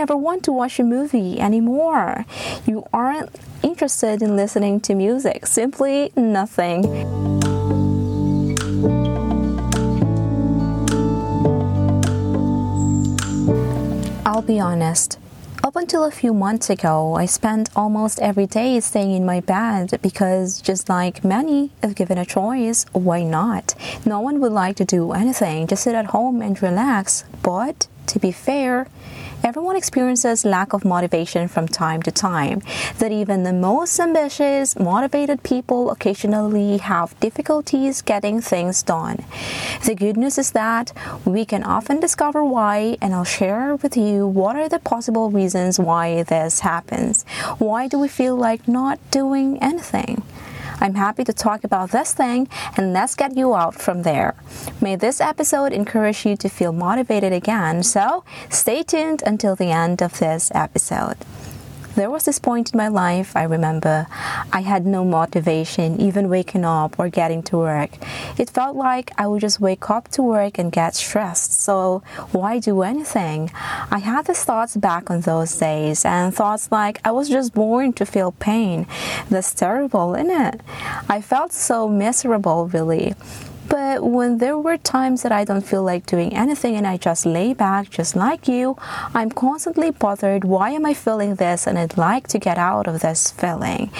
never want to watch a movie anymore. You aren't interested in listening to music. Simply nothing. I'll be honest. Up until a few months ago, I spent almost every day staying in my bed because, just like many, if given a choice, why not? No one would like to do anything, just sit at home and relax. But to be fair, everyone experiences lack of motivation from time to time. That even the most ambitious, motivated people occasionally have difficulties getting things done. The good news is that we can often discover why, and I'll share with you what are the possible reasons why this happens. Why do we feel like not doing anything? I'm happy to talk about this thing and let's get you out from there. May this episode encourage you to feel motivated again, so stay tuned until the end of this episode. There was this point in my life, I remember, I had no motivation even waking up or getting to work. It felt like I would just wake up to work and get stressed, so why do anything? I had these thoughts back on those days and thoughts like I was just born to feel pain. That's terrible, isn't it? I felt so miserable, really. But when there were times that I don't feel like doing anything and I just lay back, just like you, I'm constantly bothered. Why am I feeling this? And I'd like to get out of this feeling.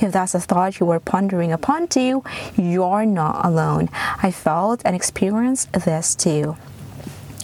If that's a thought you were pondering upon too, you're not alone. I felt and experienced this too.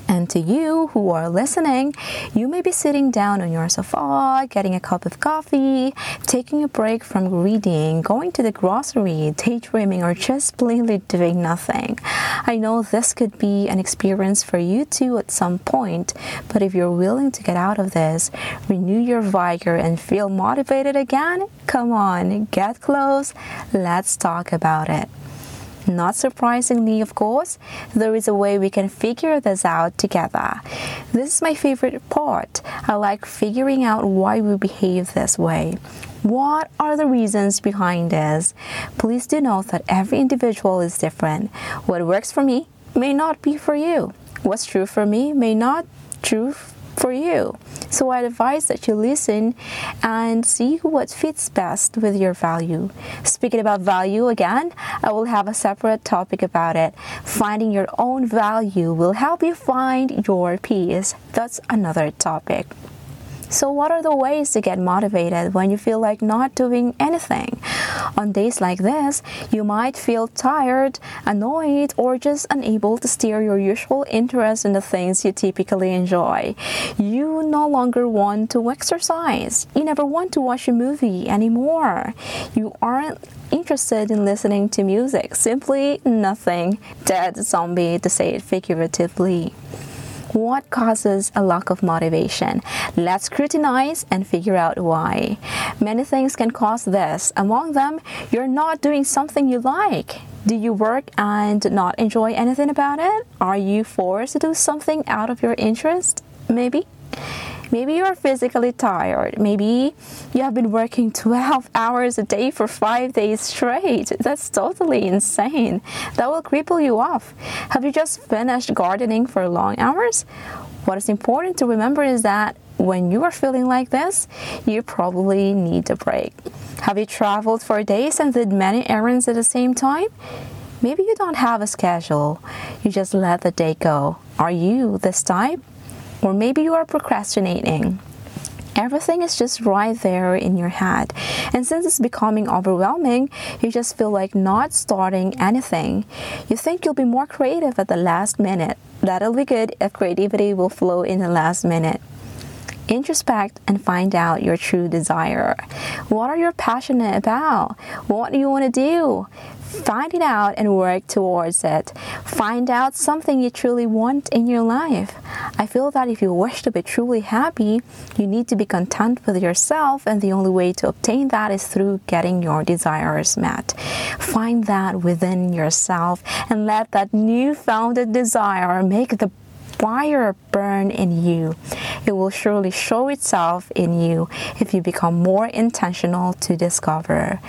And to you who are listening, you may be sitting down on your sofa, getting a cup of coffee, taking a break from reading, going to the grocery, daydreaming, or just plainly doing nothing. I know this could be an experience for you too at some point, but if you're willing to get out of this, renew your vigor, and feel motivated again, come on, get close, let's talk about it. Not surprisingly, of course, there is a way we can figure this out together. This is my favorite part. I like figuring out why we behave this way. What are the reasons behind this? Please do note that every individual is different. What works for me may not be for you. What's true for me may not true for you. So I advise that you listen and see what fits best with your value. Speaking about value again, I will have a separate topic about it. Finding your own value will help you find your peace. That's another topic. So, what are the ways to get motivated when you feel like not doing anything? On days like this, you might feel tired, annoyed, or just unable to steer your usual interest in the things you typically enjoy. You no longer want to exercise. You never want to watch a movie anymore. You aren't interested in listening to music. Simply nothing. Dead zombie, to say it figuratively. What causes a lack of motivation? Let's scrutinize and figure out why. Many things can cause this. Among them, you're not doing something you like. Do you work and not enjoy anything about it? Are you forced to do something out of your interest? Maybe. Maybe you're physically tired. Maybe you have been working 12 hours a day for five days straight. That's totally insane. That will cripple you off. Have you just finished gardening for long hours? What is important to remember is that when you are feeling like this, you probably need a break. Have you traveled for days and did many errands at the same time? Maybe you don't have a schedule. You just let the day go. Are you this type? Or maybe you are procrastinating. Everything is just right there in your head. And since it's becoming overwhelming, you just feel like not starting anything. You think you'll be more creative at the last minute. That'll be good if creativity will flow in the last minute. Introspect and find out your true desire. What are you passionate about? What do you want to do? Find it out and work towards it. Find out something you truly want in your life. I feel that if you wish to be truly happy, you need to be content with yourself, and the only way to obtain that is through getting your desires met. Find that within yourself and let that new founded desire make the fire burn in you. It will surely show itself in you if you become more intentional to discover.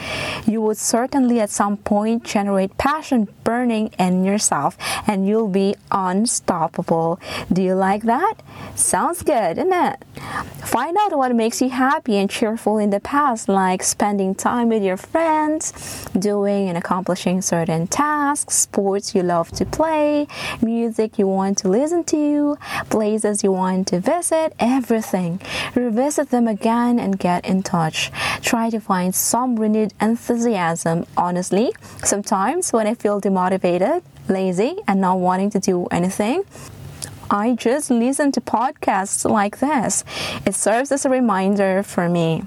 You would certainly at some point generate passion burning in yourself and you'll be unstoppable. Do you like that? Sounds good, isn't it? Find out what makes you happy and cheerful in the past, like spending time with your friends, doing and accomplishing certain tasks, sports you love to play, music you want to listen to, places you want to visit, everything. Revisit them again and get in touch. Try to find some renewed enthusiasm. Honestly, sometimes when I feel demotivated, lazy, and not wanting to do anything, I just listen to podcasts like this. It serves as a reminder for me.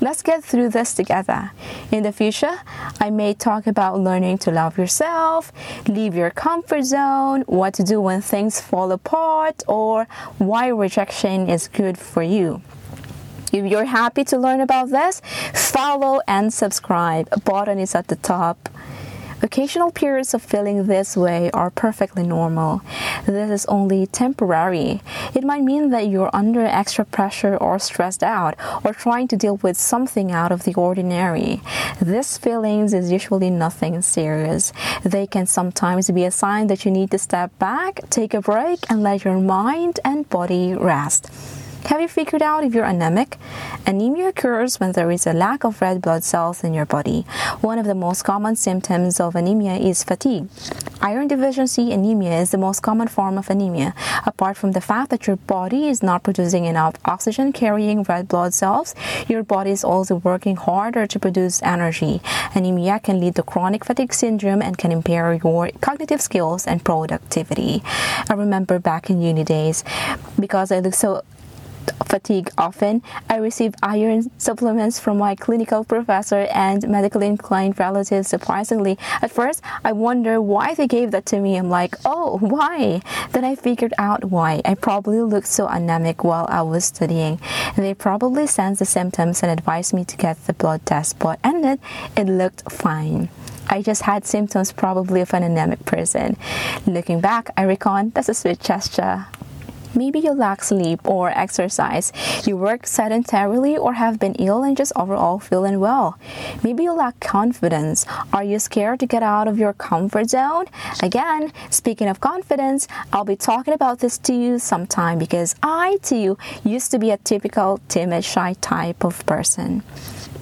Let's get through this together. In the future, I may talk about learning to love yourself, leave your comfort zone, what to do when things fall apart, or why rejection is good for you. If you're happy to learn about this, follow and subscribe. Button is at the top. Occasional periods of feeling this way are perfectly normal. This is only temporary. It might mean that you're under extra pressure or stressed out or trying to deal with something out of the ordinary. These feelings is usually nothing serious. They can sometimes be a sign that you need to step back, take a break, and let your mind and body rest. Have you figured out if you're anemic? Anemia occurs when there is a lack of red blood cells in your body. One of the most common symptoms of anemia is fatigue. Iron deficiency anemia is the most common form of anemia. Apart from the fact that your body is not producing enough oxygen carrying red blood cells, your body is also working harder to produce energy. Anemia can lead to chronic fatigue syndrome and can impair your cognitive skills and productivity. I remember back in uni days because I looked so fatigue often. I receive iron supplements from my clinical professor and medically inclined relatives surprisingly. At first, I wonder why they gave that to me. I'm like, oh, why? Then I figured out why. I probably looked so anemic while I was studying. They probably sensed the symptoms and advised me to get the blood test, but ended, it looked fine. I just had symptoms probably of an anemic person. Looking back, I reckon that's a sweet gesture. Maybe you lack sleep or exercise. You work sedentarily or have been ill and just overall feeling well. Maybe you lack confidence. Are you scared to get out of your comfort zone? Again, speaking of confidence, I'll be talking about this to you sometime because I too used to be a typical timid, shy type of person.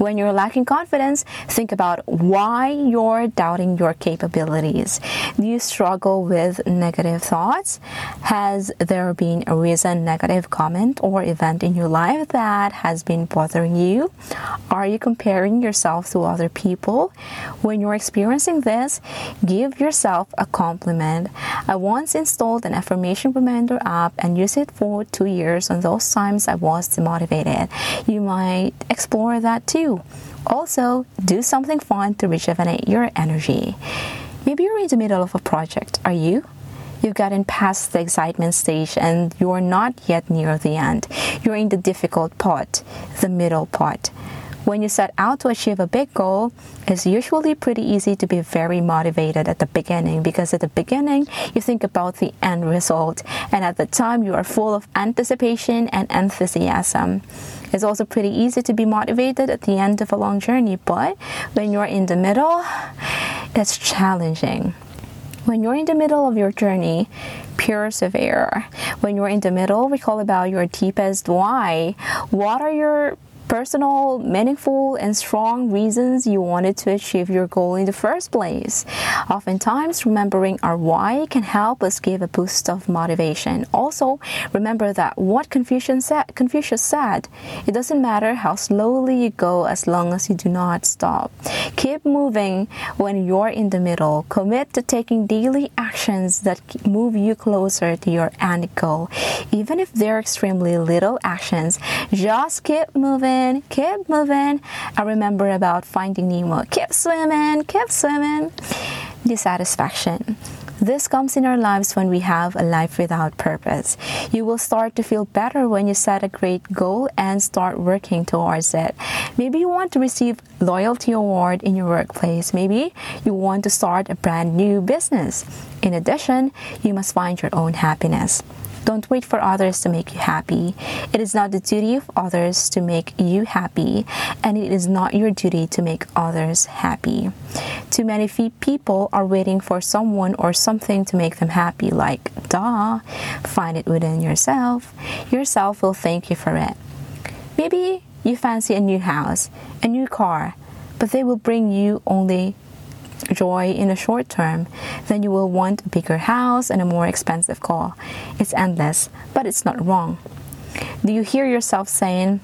When you're lacking confidence, think about why you're doubting your capabilities. Do you struggle with negative thoughts? Has there been a recent negative comment or event in your life that has been bothering you? Are you comparing yourself to other people? When you're experiencing this, give yourself a compliment. I once installed an affirmation reminder app and used it for two years on those times I was demotivated. You might explore that too. Also, do something fun to rejuvenate your energy. Maybe you're in the middle of a project. Are you? You've gotten past the excitement stage and you're not yet near the end. You're in the difficult part, the middle part. When you set out to achieve a big goal, it's usually pretty easy to be very motivated at the beginning because at the beginning you think about the end result, and at the time you are full of anticipation and enthusiasm. It's also pretty easy to be motivated at the end of a long journey, but when you're in the middle, it's challenging. When you're in the middle of your journey, persevere. When you're in the middle, recall about your deepest why. What are your personal, meaningful, and strong reasons you wanted to achieve your goal in the first place. Oftentimes, remembering our why can help us give a boost of motivation. Also, remember that what Confucius said, Confucius said it doesn't matter how slowly you go as long as you do not stop. Keep moving when you're in the middle. Commit to taking daily actions that move you closer to your end goal. Even if they're extremely little actions, just keep moving keep moving. I remember about finding Nemo. Keep swimming, keep swimming. Dissatisfaction. This comes in our lives when we have a life without purpose. You will start to feel better when you set a great goal and start working towards it. Maybe you want to receive loyalty award in your workplace. Maybe you want to start a brand new business. In addition, you must find your own happiness. Don't wait for others to make you happy. It is not the duty of others to make you happy, and it is not your duty to make others happy. Too many people are waiting for someone or something to make them happy, like, duh, find it within yourself. Yourself will thank you for it. Maybe you fancy a new house, a new car, but they will bring you only joy in the short term, then you will want a bigger house and a more expensive car. It's endless, but it's not wrong. Do you hear yourself saying,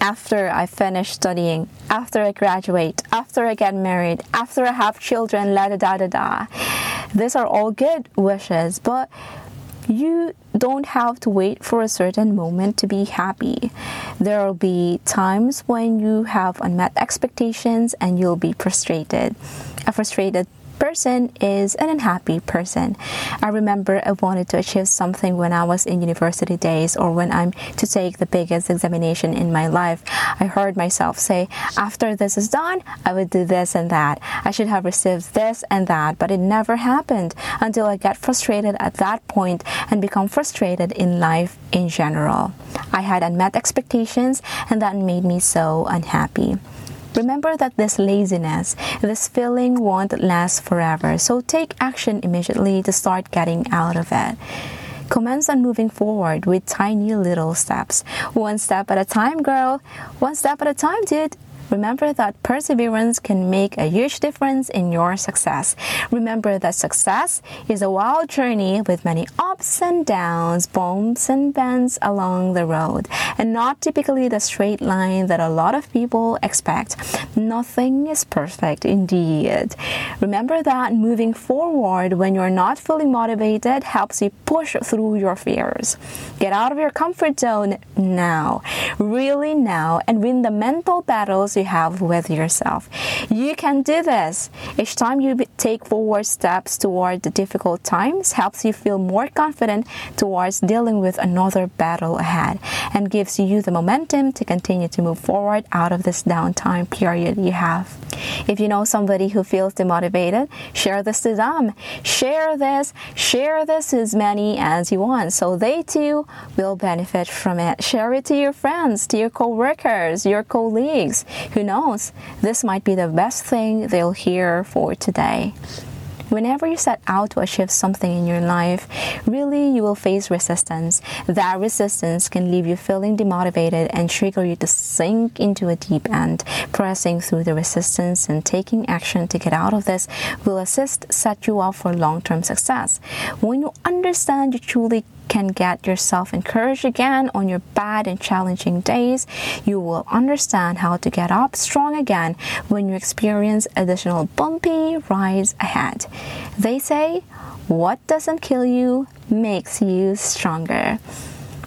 after I finish studying, after I graduate, after I get married, after I have children, la da da da da. These are all good wishes, but you don't have to wait for a certain moment to be happy. There will be times when you have unmet expectations and you'll be frustrated. A frustrated person is an unhappy person. I remember I wanted to achieve something when I was in university days or when I'm to take the biggest examination in my life. I heard myself say, after this is done, I would do this and that. I should have received this and that, but it never happened until I got frustrated at that point and become frustrated in life in general. I had unmet expectations and that made me so unhappy. Remember that this laziness, this feeling won't last forever, so take action immediately to start getting out of it. Commence on moving forward with tiny little steps. One step at a time, girl. One step at a time, dude. Remember that perseverance can make a huge difference in your success. Remember that success is a wild journey with many ups and downs, bumps and bends along the road, and not typically the straight line that a lot of people expect. Nothing is perfect indeed. Remember that moving forward when you're not fully motivated helps you push through your fears. Get out of your comfort zone now, really now, and win the mental battles you have with yourself. You can do this. Each time you take forward steps toward the difficult times helps you feel more confident towards dealing with another battle ahead and gives you the momentum to continue to move forward out of this downtime period you have. If you know somebody who feels demotivated, share this to them. Share this, share this as many as you want so they too will benefit from it. Share it to your friends, to your co-workers, your colleagues. Who knows? This might be the best thing they'll hear for today. Whenever you set out to achieve something in your life, really you will face resistance. That resistance can leave you feeling demotivated and trigger you to sink into a deep end. Pressing through the resistance and taking action to get out of this will assist set you up for long-term success. When you understand you truly can get yourself encouraged again on your bad and challenging days, you will understand how to get up strong again when you experience additional bumpy rides ahead. They say, what doesn't kill you makes you stronger.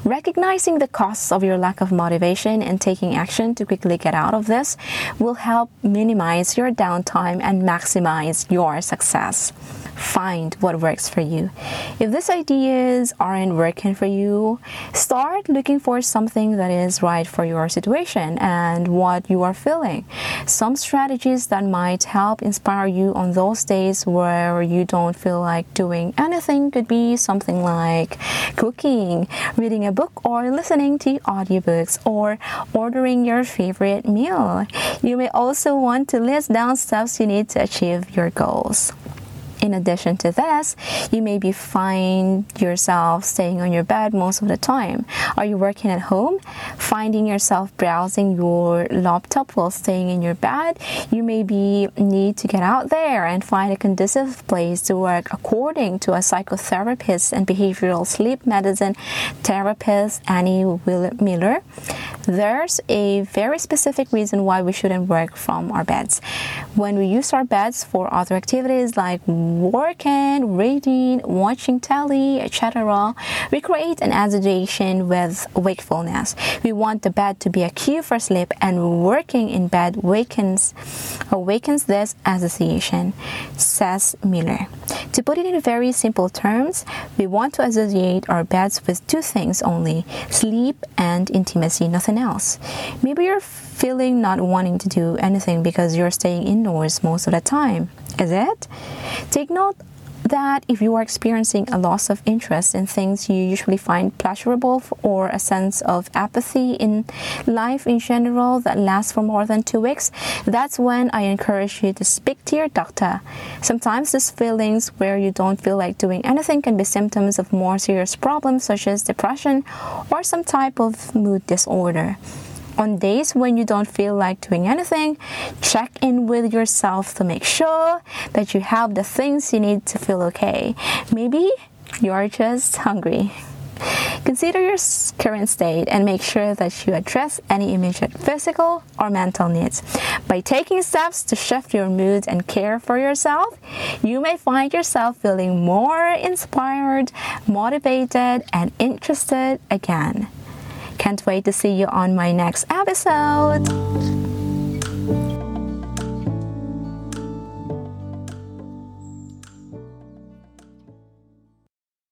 Recognizing the costs of your lack of motivation and taking action to quickly get out of this will help minimize your downtime and maximize your success find what works for you. If these ideas aren't working for you, start looking for something that is right for your situation and what you are feeling. Some strategies that might help inspire you on those days where you don't feel like doing anything could be something like cooking, reading a book, or listening to audiobooks, or ordering your favorite meal. You may also want to list down steps you need to achieve your goals. In addition to this, you may be find yourself staying on your bed most of the time. Are you working at home? Finding yourself browsing your laptop while staying in your bed? You may be need to get out there and find a conducive place to work according to a psychotherapist and behavioral sleep medicine therapist Annie Miller. There's a very specific reason why we shouldn't work from our beds. When we use our beds for other activities like working, reading, watching telly, etc., we create an association with wakefulness. We want the bed to be a cue for sleep, and working in bed wakens awakens this association, says Miller. To put it in very simple terms, we want to associate our beds with two things only sleep and intimacy, nothing else. Maybe you're feeling not wanting to do anything because you're staying indoors most of the time. Is it? Take note that if you are experiencing a loss of interest in things you usually find pleasurable or a sense of apathy in life in general that lasts for more than two weeks, that's when I encourage you to speak to your doctor. Sometimes these feelings where you don't feel like doing anything can be symptoms of more serious problems such as depression or some type of mood disorder. On days when you don't feel like doing anything, check in with yourself to make sure that you have the things you need to feel okay. Maybe you're just hungry. Consider your current state and make sure that you address any immediate physical or mental needs. By taking steps to shift your mood and care for yourself, you may find yourself feeling more inspired, motivated, and interested again. Can't wait to see you on my next episode.